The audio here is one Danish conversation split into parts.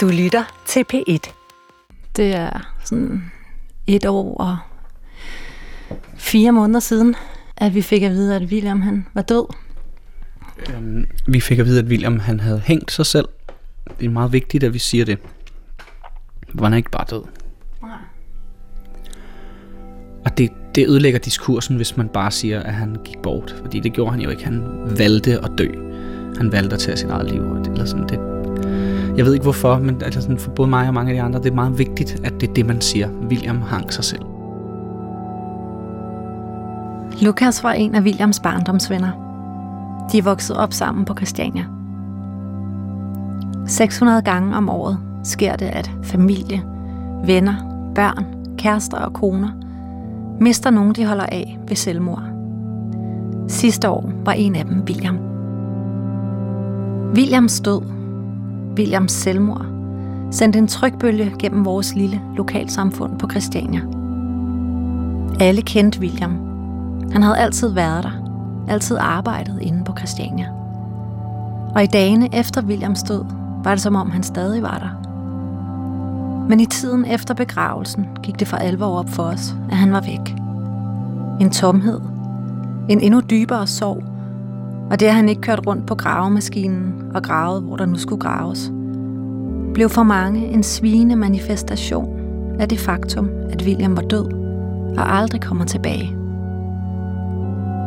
Du lytter til P1. Det er sådan et år og fire måneder siden, at vi fik at vide, at William han var død. Øhm, vi fik at vide, at William han havde hængt sig selv. Det er meget vigtigt, at vi siger det. For han er ikke bare død. Og det, det ødelægger diskursen, hvis man bare siger, at han gik bort. Fordi det gjorde han jo ikke. Han valgte at dø. Han valgte at tage sit eget liv. Eller sådan, det, jeg ved ikke hvorfor, men altså sådan, for både mig og mange af de andre, det er meget vigtigt, at det er det, man siger. William hang sig selv. Lukas var en af Williams barndomsvenner. De voksede op sammen på Christiania. 600 gange om året sker det, at familie, venner, børn, kærester og koner mister nogen, de holder af ved selvmord. Sidste år var en af dem William. Williams død, Williams selvmord, sendte en trykbølge gennem vores lille lokalsamfund på Christiania. Alle kendte William. Han havde altid været der, altid arbejdet inde på Christiania. Og i dagene efter Williams død, var det som om han stadig var der. Men i tiden efter begravelsen gik det for alvor op for os, at han var væk. En tomhed. En endnu dybere sorg. Og det, at han ikke kørte rundt på gravemaskinen og gravet, hvor der nu skulle graves, blev for mange en svigende manifestation af det faktum, at William var død og aldrig kommer tilbage.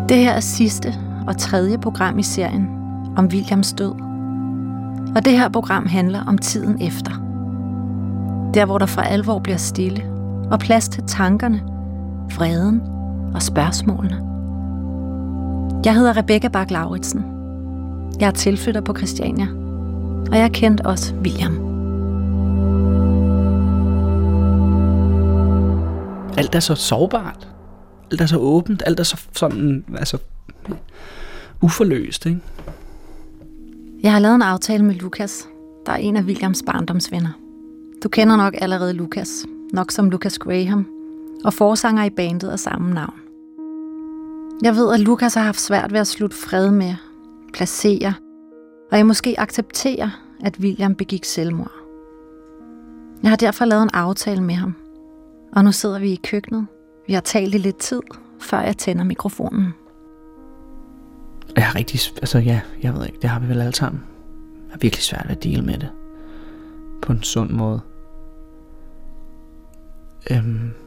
Det her er sidste og tredje program i serien om Williams død. Og det her program handler om tiden efter. Der, hvor der for alvor bliver stille og plads til tankerne, vreden og spørgsmålene. Jeg hedder Rebecca bak lauritsen Jeg er tilflytter på Christiania, og jeg kendt også William. Alt er så sårbart. Alt er så åbent. Alt er så sådan, altså, uforløst, ikke? Jeg har lavet en aftale med Lukas, der er en af Williams barndomsvenner. Du kender nok allerede Lukas, nok som Lucas Graham, og forsanger i bandet af samme navn. Jeg ved, at Lukas har haft svært ved at slutte fred med, placere, og jeg måske acceptere, at William begik selvmord. Jeg har derfor lavet en aftale med ham, og nu sidder vi i køkkenet. Vi har talt i lidt tid, før jeg tænder mikrofonen. Jeg har rigtig, altså ja, jeg ved ikke, det har vi vel alle sammen. Jeg er virkelig svært ved at dele med det. På en sund måde. Øhm.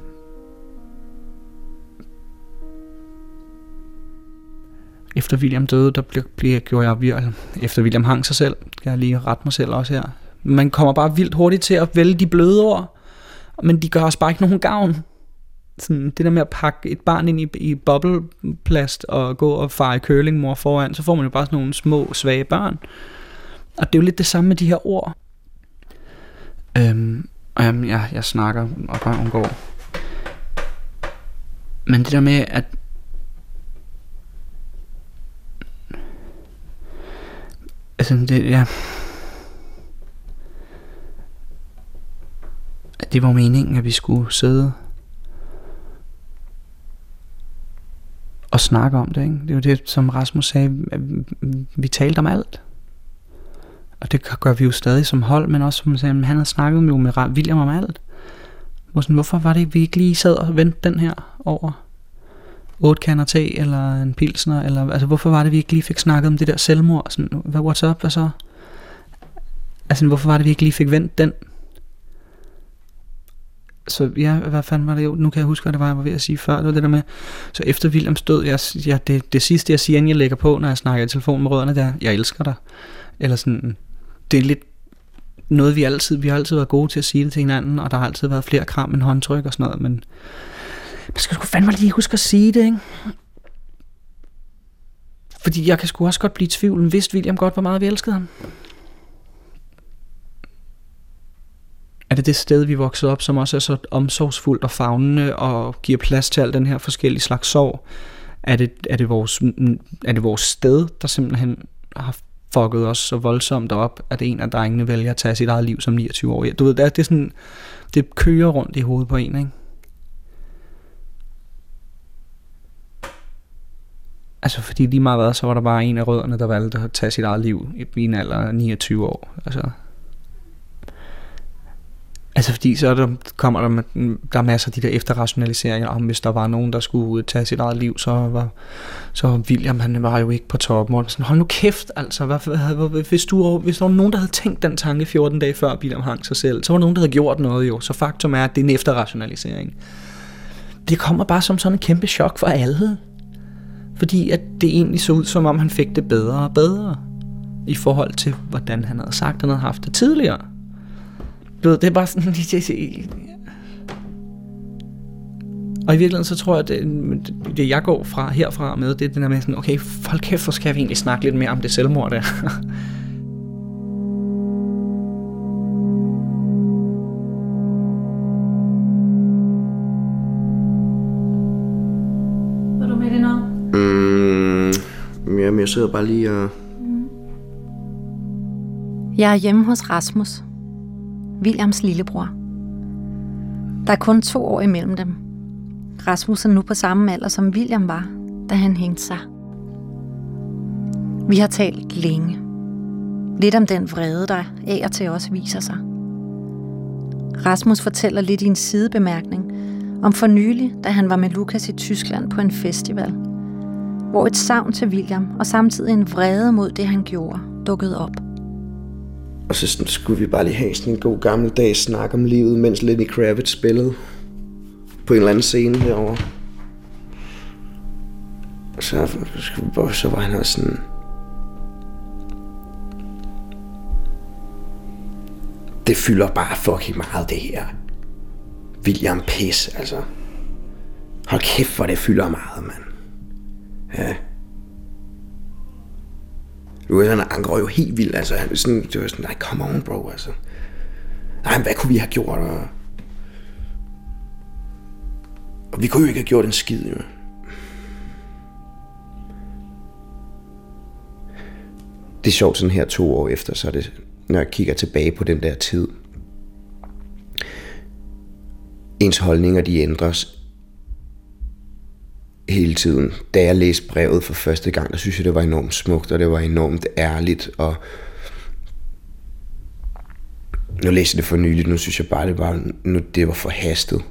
Efter William døde, der blev, blev, gjorde jeg virkelig, altså, efter William hang sig selv, skal jeg lige rette mig selv også her. Man kommer bare vildt hurtigt til at vælge de bløde ord, men de gør os bare ikke nogen gavn sådan, det der med at pakke et barn ind i, i bobleplast og gå og fare curlingmor foran, så får man jo bare sådan nogle små, svage børn. Og det er jo lidt det samme med de her ord. Øhm, og jamen, jeg, jeg snakker og bare går. Men det der med, at altså det, ja, det var meningen, at vi skulle sidde og snakke om det. Ikke? Det er jo det, som Rasmus sagde, vi talte om alt. Og det gør vi jo stadig som hold, men også som sagde, han har snakket jo med William om alt. Hvorfor var det, vi ikke lige sad og vendte den her over 8 kander te, eller en pilsner, eller altså hvorfor var det, vi ikke lige fik snakket om det der selvmord? Sådan, hvad, what's up, hvad så? Altså, hvorfor var det, vi ikke lige fik vendt den så ja, hvad fanden var det jo? Nu kan jeg huske, hvad det var, jeg var ved at sige før. Det var det der med, så efter Williams død, jeg, ja, det, det sidste, jeg siger, inden jeg lægger på, når jeg snakker i telefon med rødderne, det er, jeg elsker dig. Eller sådan, det er lidt noget, vi altid, vi har altid været gode til at sige det til hinanden, og der har altid været flere kram end håndtryk og sådan noget, men man skal sgu fandme lige huske at sige det, ikke? Fordi jeg kan sgu også godt blive i tvivl, vidste William godt, hvor meget vi elskede ham? er det det sted, vi voksede op, som også er så omsorgsfuldt og fagnende og giver plads til al den her forskellige slags sorg? Er det, er det, vores, mm, er det vores sted, der simpelthen har fucket os så voldsomt op, at en af drengene vælger at tage sit eget liv som 29 år? Du ved, det er, det er sådan, det kører rundt i hovedet på en, ikke? Altså fordi lige meget hvad, så var der bare en af rødderne, der valgte at tage sit eget liv i en alder af 29 år. Altså, Altså fordi så der, kommer der, der er masser af de der efterrationaliseringer om, hvis der var nogen, der skulle tage sit eget liv, så var så William, han var jo ikke på toppen. Og sådan, hold nu kæft, altså. Hvad, hvad, hvis, du, hvis der var nogen, der havde tænkt den tanke 14 dage før William hang sig selv, så var der nogen, der havde gjort noget jo. Så faktum er, at det er en efterrationalisering. Det kommer bare som sådan en kæmpe chok for alle. Fordi at det egentlig så ud, som om han fik det bedre og bedre i forhold til, hvordan han havde sagt, han havde haft det tidligere. Du ved, det er bare sådan... Og i virkeligheden, så tror jeg, at det, det jeg går fra herfra med, det er den der med sådan, okay, folk kæft, hvor skal vi egentlig snakke lidt mere om det selvmord der. Jeg sidder bare lige og... Jeg er hjemme hos Rasmus, Williams lillebror. Der er kun to år imellem dem. Rasmus er nu på samme alder som William var, da han hængte sig. Vi har talt længe. Lidt om den vrede, der af og til også viser sig. Rasmus fortæller lidt i en sidebemærkning om for nylig, da han var med Lukas i Tyskland på en festival, hvor et savn til William og samtidig en vrede mod det, han gjorde, dukkede op. Og så skulle vi bare lige have sådan en god gammeldags snak om livet, mens Lenny Kravitz spillede på en eller anden scene herovre. Og så, så var han også sådan... Det fylder bare fucking meget, det her. William Piss, altså. Hold kæft, hvor det fylder meget, mand. Ja. Nu han, han jo helt vildt, altså. Han, sådan, det var sådan, nej, come on, bro, altså. Nej, hvad kunne vi have gjort? Og, og vi kunne jo ikke have gjort en skid, jo. Det er sjovt sådan her to år efter, så er det, når jeg kigger tilbage på den der tid. Ens holdninger, de ændres hele tiden. Da jeg læste brevet for første gang, der synes jeg, det var enormt smukt, og det var enormt ærligt, og nu læste jeg det for nyligt, nu synes jeg bare, det var, nu, det var forhastet.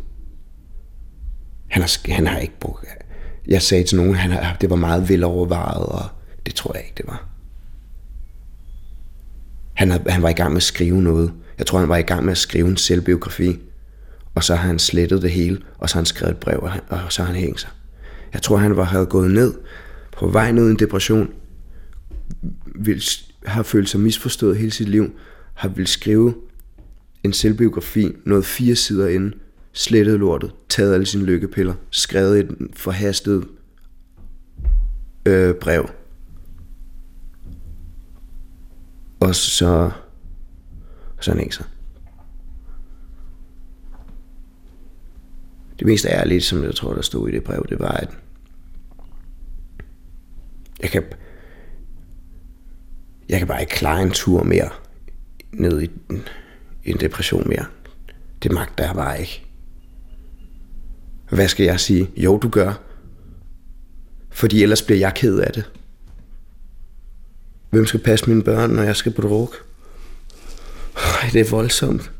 Han har, han har ikke brugt... Jeg sagde til nogen, han har, det var meget velovervejet, og det tror jeg ikke, det var. Han, havde, han var i gang med at skrive noget. Jeg tror, han var i gang med at skrive en selvbiografi. Og så har han slettet det hele, og så har han skrevet et brev, og, han, og så har han hængt sig. Jeg tror, han var, havde gået ned, på vej ned i en depression, vil, har følt sig misforstået hele sit liv, har vil skrive en selvbiografi, noget fire sider inden, slettet lortet, taget alle sine lykkepiller, skrevet et forhastet øh, brev. Og så, så han ikke så. Det mest ærlige, som jeg tror, der stod i det brev, det var, at jeg kan, jeg kan bare ikke klare en tur mere ned i, en, en depression mere. Det magter jeg bare ikke. Hvad skal jeg sige? Jo, du gør. Fordi ellers bliver jeg ked af det. Hvem skal passe mine børn, når jeg skal på druk? Det er voldsomt.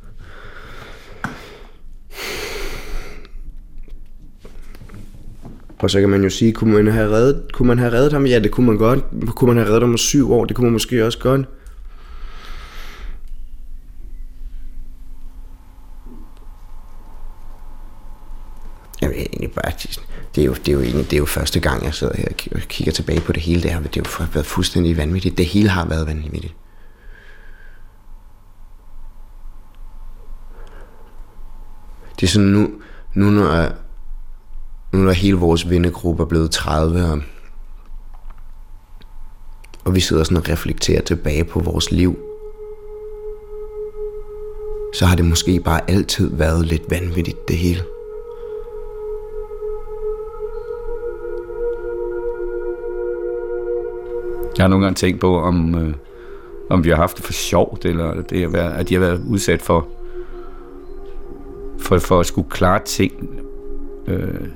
Og så kan man jo sige, kunne man have reddet, kunne man have reddet ham? Ja, det kunne man godt. Kunne man have reddet ham om syv år? Det kunne man måske også godt. Jeg vil egentlig bare, det er jo, det er jo, egentlig, det er jo første gang, jeg sidder her og kigger tilbage på det hele. Det har, det har jo været fuldstændig vanvittigt. Det hele har været vanvittigt. Det er sådan nu, nu når, nu når hele vores vennegruppe er blevet 30, og, og vi sidder sådan og reflekterer tilbage på vores liv, så har det måske bare altid været lidt vanvittigt det hele. Jeg har nogle gange tænkt på, om, øh, om vi har haft det for sjovt, eller det at, være, at de har været udsat for, for, for at skulle klare ting øh,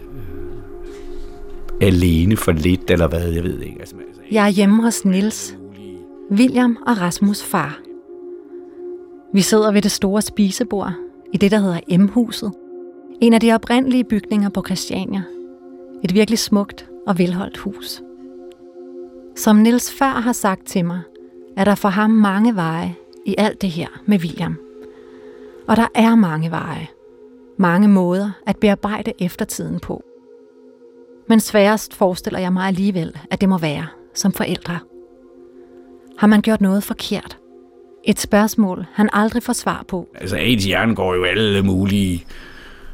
alene for lidt, eller hvad, jeg ved ikke. Altså, altså Jeg er hjemme hos Nils, William og Rasmus far. Vi sidder ved det store spisebord, i det, der hedder M-huset. En af de oprindelige bygninger på Christiania. Et virkelig smukt og velholdt hus. Som Nils før har sagt til mig, er der for ham mange veje i alt det her med William. Og der er mange veje. Mange måder at bearbejde eftertiden på. Men sværest forestiller jeg mig alligevel, at det må være som forældre. Har man gjort noget forkert? Et spørgsmål, han aldrig får svar på. Altså, ens hjerne går jo alle mulige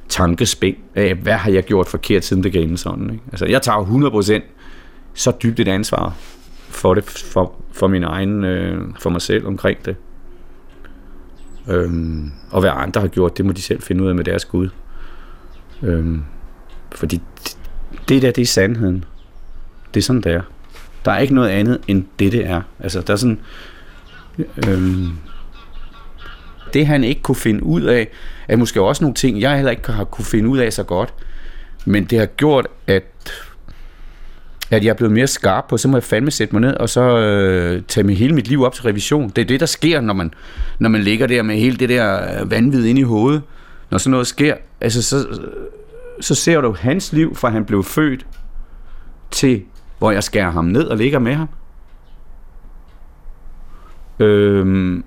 tankespænd af, hvad har jeg gjort forkert, siden det gav sådan. Ikke? Altså, jeg tager 100% så dybt et ansvar for det, for, for min egen, øh, for mig selv omkring det. Øhm, og hvad andre har gjort, det må de selv finde ud af med deres Gud. Øhm, fordi det, det der, det er sandheden. Det er sådan, det er. Der er ikke noget andet, end det, det er. Altså, der er sådan... Øhm, det han ikke kunne finde ud af, er måske også nogle ting, jeg heller ikke har kunne finde ud af så godt. Men det har gjort, at at jeg er blevet mere skarp på, så må jeg fandme sætte mig ned, og så øh, tage med hele mit liv op til revision. Det er det, der sker, når man, når man ligger der med hele det der øh, vanvid ind i hovedet. Når sådan noget sker, altså så, så ser du hans liv, fra han blev født, til hvor jeg skærer ham ned og ligger med ham. Øhm,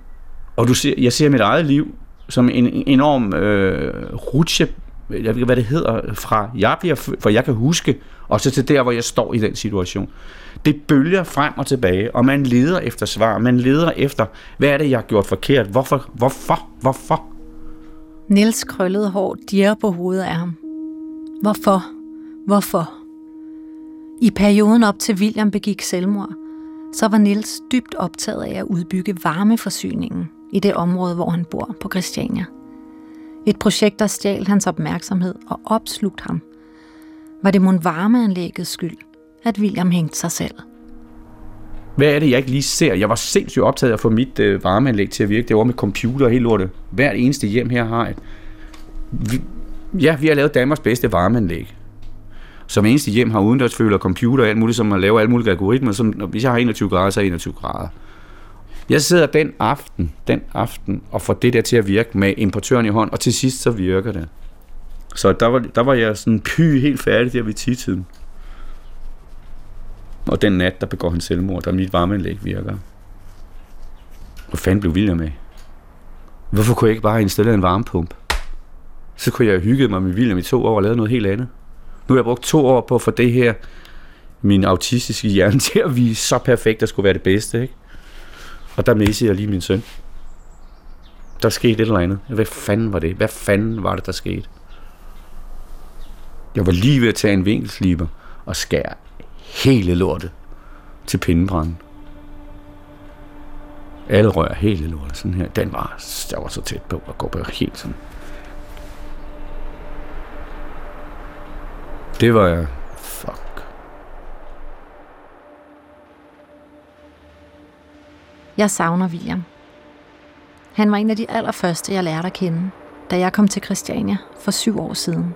og du ser, jeg ser mit eget liv som en enorm øh, rutsje, jeg ved ikke, hvad det hedder, fra jeg bliver født, for jeg kan huske, og så til der, hvor jeg står i den situation. Det bølger frem og tilbage, og man leder efter svar. Man leder efter, hvad er det, jeg har gjort forkert? Hvorfor? Hvorfor? Hvorfor? Nils krøllede hår dirrer på hovedet af ham. Hvorfor? Hvorfor? I perioden op til William begik selvmord, så var Nils dybt optaget af at udbygge varmeforsyningen i det område, hvor han bor på Christiania. Et projekt, der stjal hans opmærksomhed og opslugt ham. Var det mon varmeanlæggets skyld, at William hængte sig selv? Hvad er det, jeg ikke lige ser? Jeg var sindssygt optaget af at få mit øh, varmeanlæg til at virke. Det var med computer og hele lortet. Hvert eneste hjem her har et. Ja, vi har lavet Danmarks bedste varmeanlæg. Som eneste hjem har udendørsføler, computer og alt muligt, som man laver alle mulige algoritmer. Som, hvis jeg har 21 grader, så er 21 grader. Jeg sidder den aften, den aften, og får det der til at virke med importøren i hånd, og til sidst så virker det. Så der var, der var jeg sådan py helt færdig der ved tidtiden. Og den nat, der begår han selvmord, der mit varmeanlæg virker. Hvor fanden blev William med? Hvorfor kunne jeg ikke bare installere en varmepump? Så kunne jeg hygge mig med William i to år og lave noget helt andet. Nu har jeg brugt to år på at få det her, min autistiske hjerne, til at vise så perfekt, at skulle være det bedste. Ikke? Og der missede jeg lige min søn. Der skete et eller andet. Hvad fanden var det? Hvad fanden var det, der skete? Jeg var lige ved at tage en vinkelsliber og skære hele lortet til pindebranden. Alle rører hele lortet sådan her. Den var, jeg var så tæt på at gå på helt sådan. Det var jeg. Fuck. Jeg savner William. Han var en af de allerførste, jeg lærte at kende, da jeg kom til Christiania for syv år siden.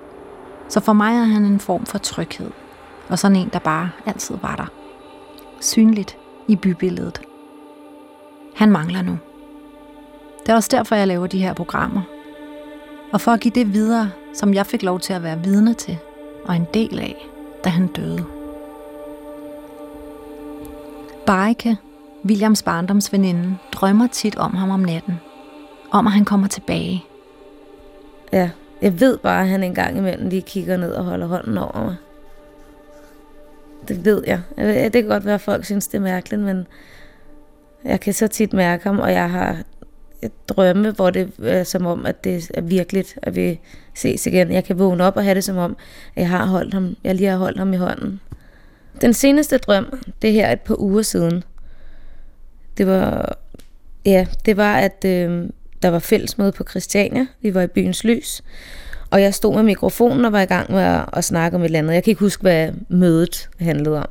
Så for mig er han en form for tryghed, og sådan en, der bare altid var der. Synligt i bybilledet. Han mangler nu. Det er også derfor, jeg laver de her programmer. Og for at give det videre, som jeg fik lov til at være vidne til og en del af, da han døde. Barike, Williams barndomsveninde, drømmer tit om ham om natten. Om at han kommer tilbage. Ja, jeg ved bare, at han en gang imellem lige kigger ned og holder hånden over mig. Det ved jeg. Det kan godt være, at folk synes, det er mærkeligt, men jeg kan så tit mærke ham, og jeg har drømme, hvor det er som om, at det er virkeligt, at vi ses igen. Jeg kan vågne op og have det som om, at jeg har holdt ham, jeg lige har holdt ham i hånden. Den seneste drøm, det her et par uger siden, det var, ja, det var, at øh, der var fællesmøde på Christiania. Vi var i byens lys. Og jeg stod med mikrofonen og var i gang med at, at snakke om et eller andet. Jeg kan ikke huske, hvad mødet handlede om.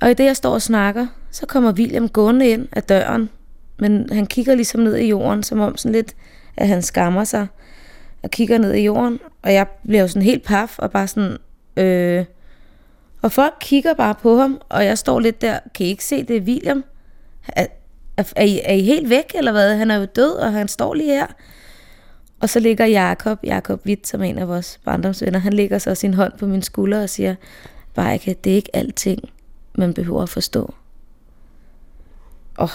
Og i det, jeg står og snakker, så kommer William gående ind ad døren. Men han kigger ligesom ned i jorden, som om sådan lidt, at han skammer sig. Og kigger ned i jorden, og jeg bliver jo sådan helt paf, og bare sådan, øh... Og folk kigger bare på ham, og jeg står lidt der, kan I ikke se, det er William? Er, er, I, er I helt væk, eller hvad? Han er jo død, og han står lige her. Og så ligger Jakob, Jakob Witt, som er en af vores barndomsvenner, han ligger så sin hånd på min skulder og siger, bare ikke, det er ikke alting, man behøver at forstå. Åh, oh,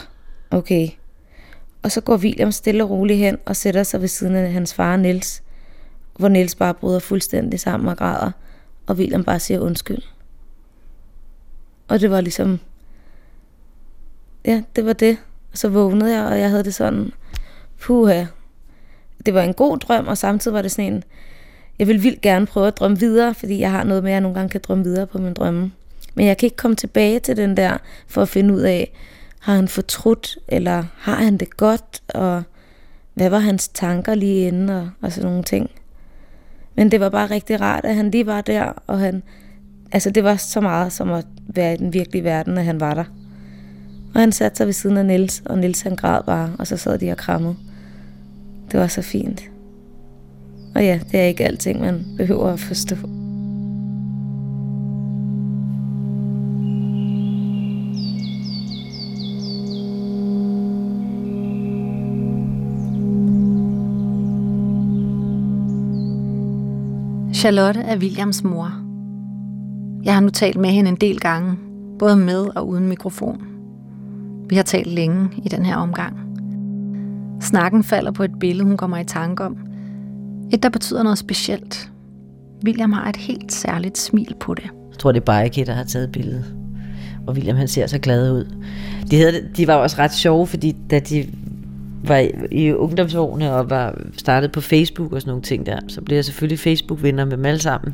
okay. Og så går William stille og roligt hen og sætter sig ved siden af hans far Niels, hvor Niels bare bryder fuldstændig sammen og græder, og William bare siger undskyld. Og det var ligesom, ja, det var det. Og så vågnede jeg, og jeg havde det sådan, puha. Det var en god drøm, og samtidig var det sådan en, jeg vil vildt gerne prøve at drømme videre, fordi jeg har noget med, at jeg nogle gange kan drømme videre på min drømme. Men jeg kan ikke komme tilbage til den der, for at finde ud af, har han fortrudt, eller har han det godt, og hvad var hans tanker lige inden, og, og sådan nogle ting. Men det var bare rigtig rart, at han lige var der, og han, altså det var så meget som at være i den virkelige verden, at han var der. Og han satte sig ved siden af Nils, og Nils han græd bare, og så sad de og krammede. Det var så fint. Og ja, det er ikke alting, man behøver at forstå. Charlotte er Williams mor. Jeg har nu talt med hende en del gange, både med og uden mikrofon. Vi har talt længe i den her omgang. Snakken falder på et billede, hun kommer i tanke om. Et, der betyder noget specielt. William har et helt særligt smil på det. Jeg tror, det er Bajke, der har taget billedet. Og William, han ser så glad ud. De, havde, de var også ret sjove, fordi da de var i ungdomsårene og var startet på Facebook og sådan nogle ting der, så blev jeg selvfølgelig Facebook-venner med dem alle sammen.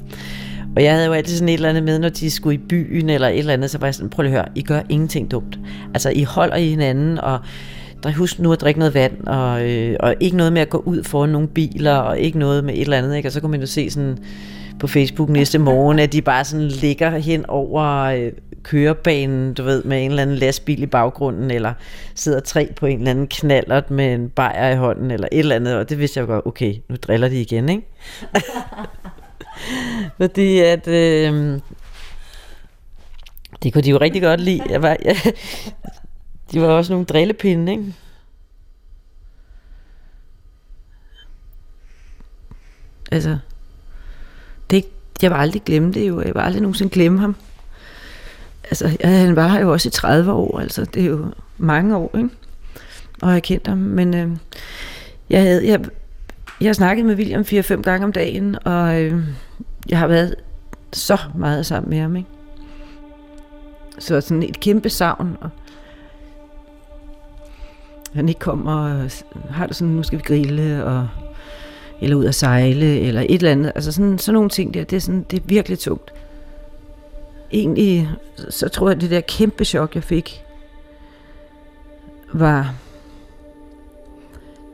Og jeg havde jo altid sådan et eller andet med, når de skulle i byen eller et eller andet, så var jeg sådan, prøv lige at høre, I gør ingenting dumt. Altså, I holder i hinanden, og husk nu at drikke noget vand, og, øh, og ikke noget med at gå ud foran nogle biler, og ikke noget med et eller andet, ikke? Og så kunne man jo se sådan på Facebook næste morgen, at de bare sådan ligger hen over øh, kørebanen, du ved, med en eller anden lastbil i baggrunden, eller sidder tre på en eller anden knallert med en bajer i hånden, eller et eller andet, og det vidste jeg godt, okay, nu driller de igen, ikke? Fordi at... Øh, det kunne de jo rigtig godt lide. Jeg var, jeg, de var også nogle drillepinde, ikke? Altså, det, jeg var aldrig glemme det jo. Jeg var aldrig nogensinde glemme ham. Altså, ja, han var her jo også i 30 år, altså det er jo mange år, ikke? Og jeg kendte ham, men øh, jeg havde, jeg, jeg har snakket med William 4-5 gange om dagen, og øh, jeg har været så meget sammen med ham, ikke? Så sådan et kæmpe savn, og han ikke kommer og har det sådan, nu skal vi grille, og, eller ud at sejle, eller et eller andet. Altså sådan, sådan nogle ting der, det er, sådan, det er virkelig tungt. Egentlig, så tror jeg, at det der kæmpe chok, jeg fik, var,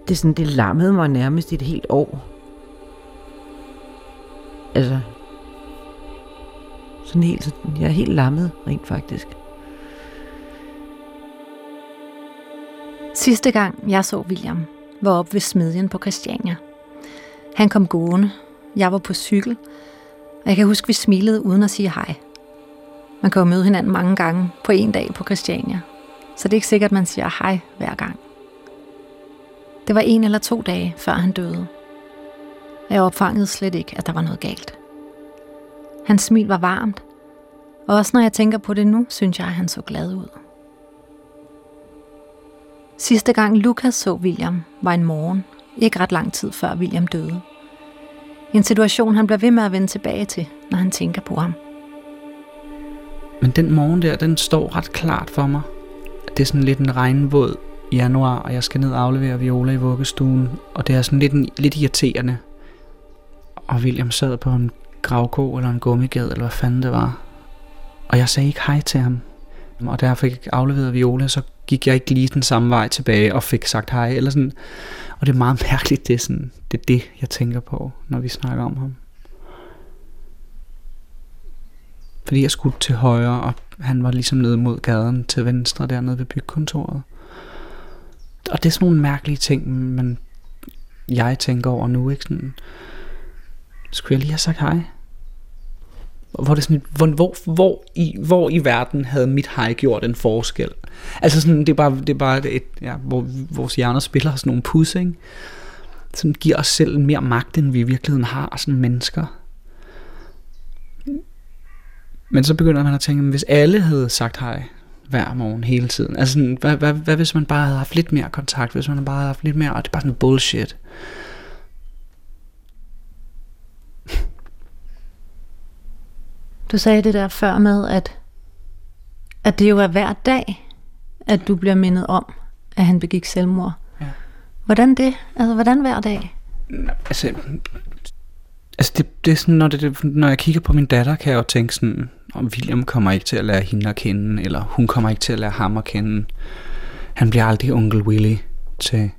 det, sådan, det lammede mig nærmest i et helt år. Altså, sådan helt, sådan, jeg er helt lammet rent faktisk. Sidste gang jeg så William, var op ved smedjen på Christiania. Han kom gående, jeg var på cykel, og jeg kan huske, vi smilede uden at sige hej. Man kan jo møde hinanden mange gange på en dag på Christiania, så det er ikke sikkert, at man siger hej hver gang. Det var en eller to dage, før han døde. Jeg opfangede slet ikke, at der var noget galt. Hans smil var varmt, og også når jeg tænker på det nu, synes jeg, at han så glad ud. Sidste gang Lukas så William var en morgen, ikke ret lang tid før William døde. En situation, han bliver ved med at vende tilbage til, når han tænker på ham. Men den morgen der, den står ret klart for mig. Det er sådan lidt en regnvåd januar, og jeg skal ned og aflevere Viola i vuggestuen, og det er sådan lidt, en, lidt irriterende. Og William sad på en gravko eller en gummigade, eller hvad fanden det var. Og jeg sagde ikke hej til ham. Og da jeg fik afleveret Viola, så gik jeg ikke lige den samme vej tilbage og fik sagt hej. Eller sådan. Og det er meget mærkeligt, det er, sådan, det er det, jeg tænker på, når vi snakker om ham. Fordi jeg skulle til højre, og han var ligesom nede mod gaden til venstre dernede ved bygkontoret. Og det er sådan nogle mærkelige ting, men jeg tænker over nu, ikke sådan, skulle jeg lige have sagt hej? Hvor, det sådan, hvor, hvor, hvor, i, hvor i verden havde mit hej gjort en forskel? Altså sådan, det er bare, det er bare et, ja, hvor vores hjerner spiller sådan nogle pussing. sådan giver os selv mere magt, end vi i virkeligheden har som mennesker. Men så begynder man at tænke, hvis alle havde sagt hej hver morgen hele tiden, altså sådan, hvad, hvad, hvad hvis man bare havde haft lidt mere kontakt, hvis man bare havde haft lidt mere, og det er bare sådan bullshit. Du sagde det der før med, at, at det jo er hver dag, at du bliver mindet om, at han begik selvmord. Ja. Hvordan det? Altså, hvordan hver dag? Altså, altså det, det er sådan, når, det, når jeg kigger på min datter, kan jeg jo tænke sådan, William kommer ikke til at lære hende at kende, eller hun kommer ikke til at lære ham at kende. Han bliver aldrig onkel Willy til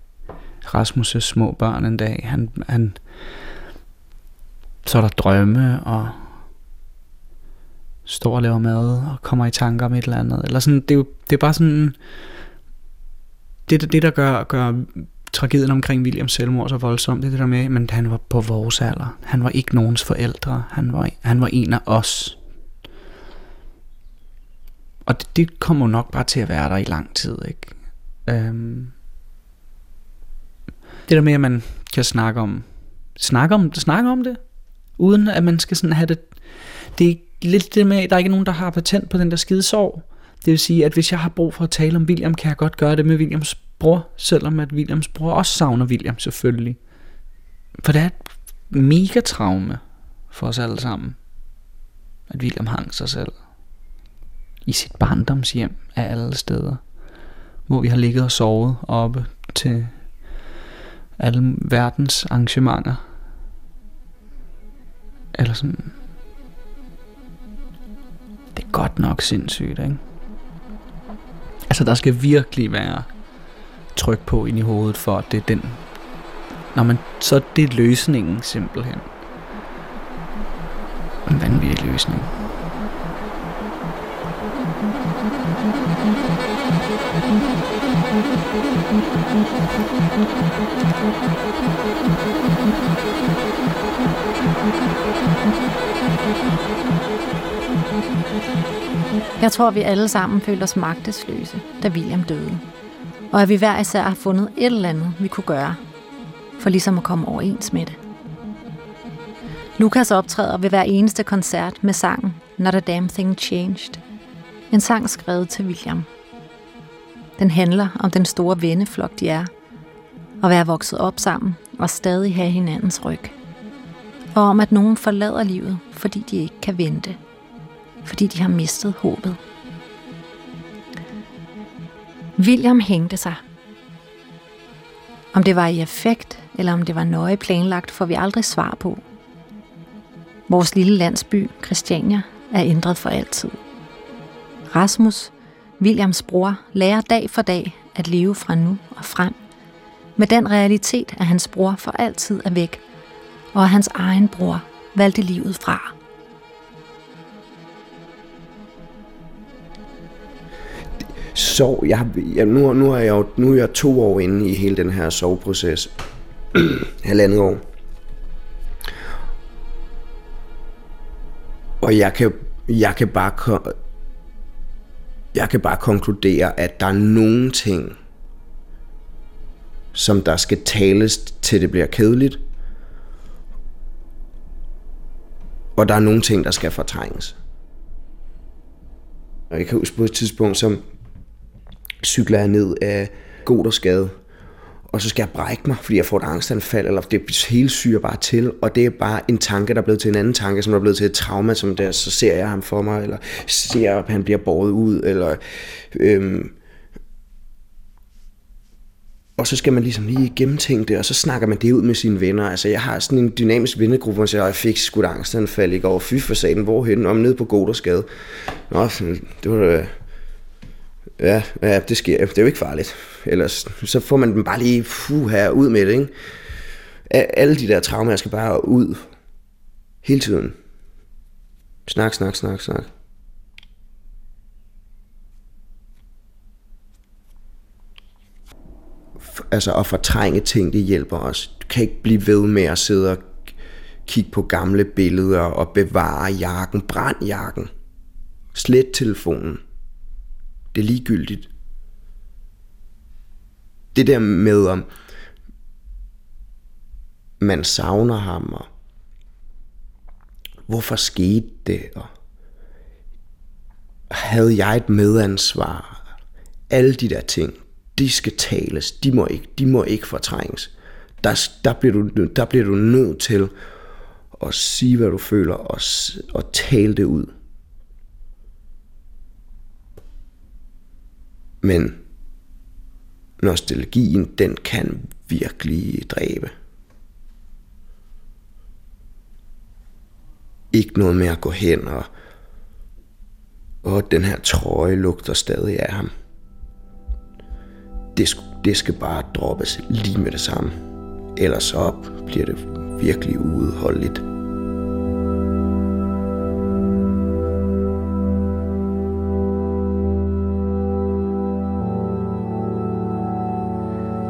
Rasmus' små børn en dag. Han, han, så er der drømme, og står og laver mad, og kommer i tanker om et eller andet. Eller sådan, det, er jo, det er bare sådan, det, det der gør, gør tragedien omkring Williams selvmord så voldsomt, det er det der med, men han var på vores alder. Han var ikke nogens forældre. Han var, han var en af os. Og det, det kommer nok bare til at være der i lang tid, ikke? Øhm, det der med, at man kan snakke om, snakke om, snakke om det, uden at man skal sådan have det, det er lidt det med, at der er ikke nogen, der har patent på den der skide sorg. Det vil sige, at hvis jeg har brug for at tale om William, kan jeg godt gøre det med Williams bror, selvom at Williams bror også savner William selvfølgelig. For det er et mega traume for os alle sammen, at William hang sig selv i sit barndomshjem af alle steder, hvor vi har ligget og sovet oppe til alle verdens arrangementer. Eller sådan. Det er godt nok sindssygt, ikke? Altså, der skal virkelig være tryk på ind i hovedet, for at det er den... Når man, så det er løsningen simpelthen. En vanvittig løsning. Jeg tror, vi alle sammen følte os magtesløse, da William døde. Og at vi hver især har fundet et eller andet, vi kunne gøre, for ligesom at komme overens med det. Lukas optræder ved hver eneste koncert med sangen Not a Damn Thing Changed. En sang skrevet til William. Den handler om den store venneflok, de er, og være vokset op sammen og stadig have hinandens ryg. Og om at nogen forlader livet, fordi de ikke kan vente. Fordi de har mistet håbet. William hængte sig. Om det var i effekt, eller om det var nøje planlagt, får vi aldrig svar på. Vores lille landsby, Christiania, er ændret for altid. Rasmus, Williams bror, lærer dag for dag at leve fra nu og frem. Med den realitet, at hans bror for altid er væk, og at hans egen bror valgte livet fra. Så jeg, jeg, nu, nu, er jeg jo, nu er jeg to år inde i hele den her soveproces. Halvandet år. Og jeg kan, jeg kan bare jeg kan bare konkludere, at der er nogle ting, som der skal tales til det bliver kedeligt. Og der er nogle ting, der skal fortrænges. Og jeg kan huske på et tidspunkt, som cykler jeg ned af Godersgade, og så skal jeg brække mig, fordi jeg får et angstanfald, eller det hele syger bare til, og det er bare en tanke, der er blevet til en anden tanke, som er blevet til et trauma, som der, så ser jeg ham for mig, eller ser jeg, at han bliver båret ud, eller øhm, og så skal man ligesom lige gennemtænke det, og så snakker man det ud med sine venner. Altså, jeg har sådan en dynamisk vennegruppe, hvor jeg siger, jeg fik sgu et angstanfald i går. Fy for satan, hvorhen? Om nede på Godersgade. Nå, det var det. Ja, ja, det sker. Det er jo ikke farligt. Ellers så får man dem bare lige fuh, her ud med det, ikke? Alle de der traumer skal bare ud. Hele tiden. Snak, snak, snak, snak. altså at fortrænge ting, det hjælper os. Du kan ikke blive ved med at sidde og kigge på gamle billeder og bevare jakken. Brænd jakken. Slet telefonen. Det er ligegyldigt. Det der med, om man savner ham, og hvorfor skete det, og havde jeg et medansvar? Alle de der ting, de skal tales, de må ikke, de må ikke fortrænges. Der, der, bliver du, der bliver du nødt til at sige, hvad du føler, og, og tale det ud. Men nostalgien, den kan virkelig dræbe. Ikke noget med at gå hen og, og den her trøje lugter stadig af ham. Det, det skal bare droppes lige med det samme. Ellers så bliver det virkelig uudholdeligt.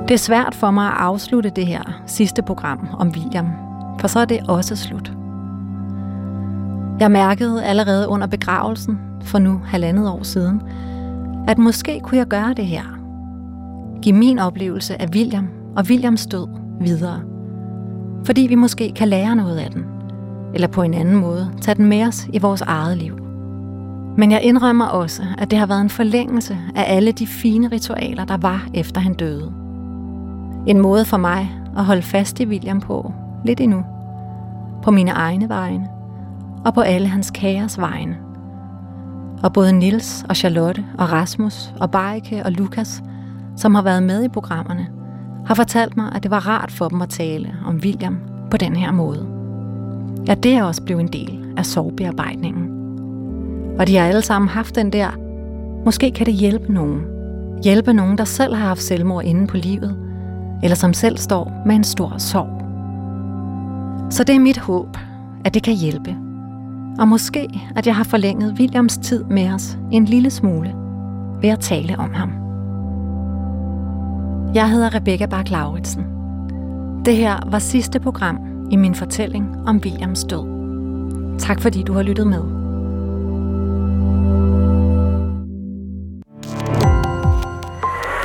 Det er svært for mig at afslutte det her sidste program om William, for så er det også slut. Jeg mærkede allerede under begravelsen, for nu halvandet år siden, at måske kunne jeg gøre det her. Give min oplevelse af William og Williams død videre. Fordi vi måske kan lære noget af den. Eller på en anden måde tage den med os i vores eget liv. Men jeg indrømmer også, at det har været en forlængelse af alle de fine ritualer, der var efter han døde. En måde for mig at holde fast i William på, lidt endnu. På mine egne vegne, og på alle hans kæres vegne. Og både Nils og Charlotte og Rasmus og Barike og Lukas, som har været med i programmerne, har fortalt mig, at det var rart for dem at tale om William på den her måde. Ja, det er også blevet en del af sorgbearbejdningen. Og de har alle sammen haft den der, måske kan det hjælpe nogen. Hjælpe nogen, der selv har haft selvmord inde på livet, eller som selv står med en stor sorg. Så det er mit håb, at det kan hjælpe. Og måske, at jeg har forlænget Williams tid med os en lille smule ved at tale om ham. Jeg hedder Rebecca Bak lauritsen Det her var sidste program i min fortælling om Williams død. Tak fordi du har lyttet med.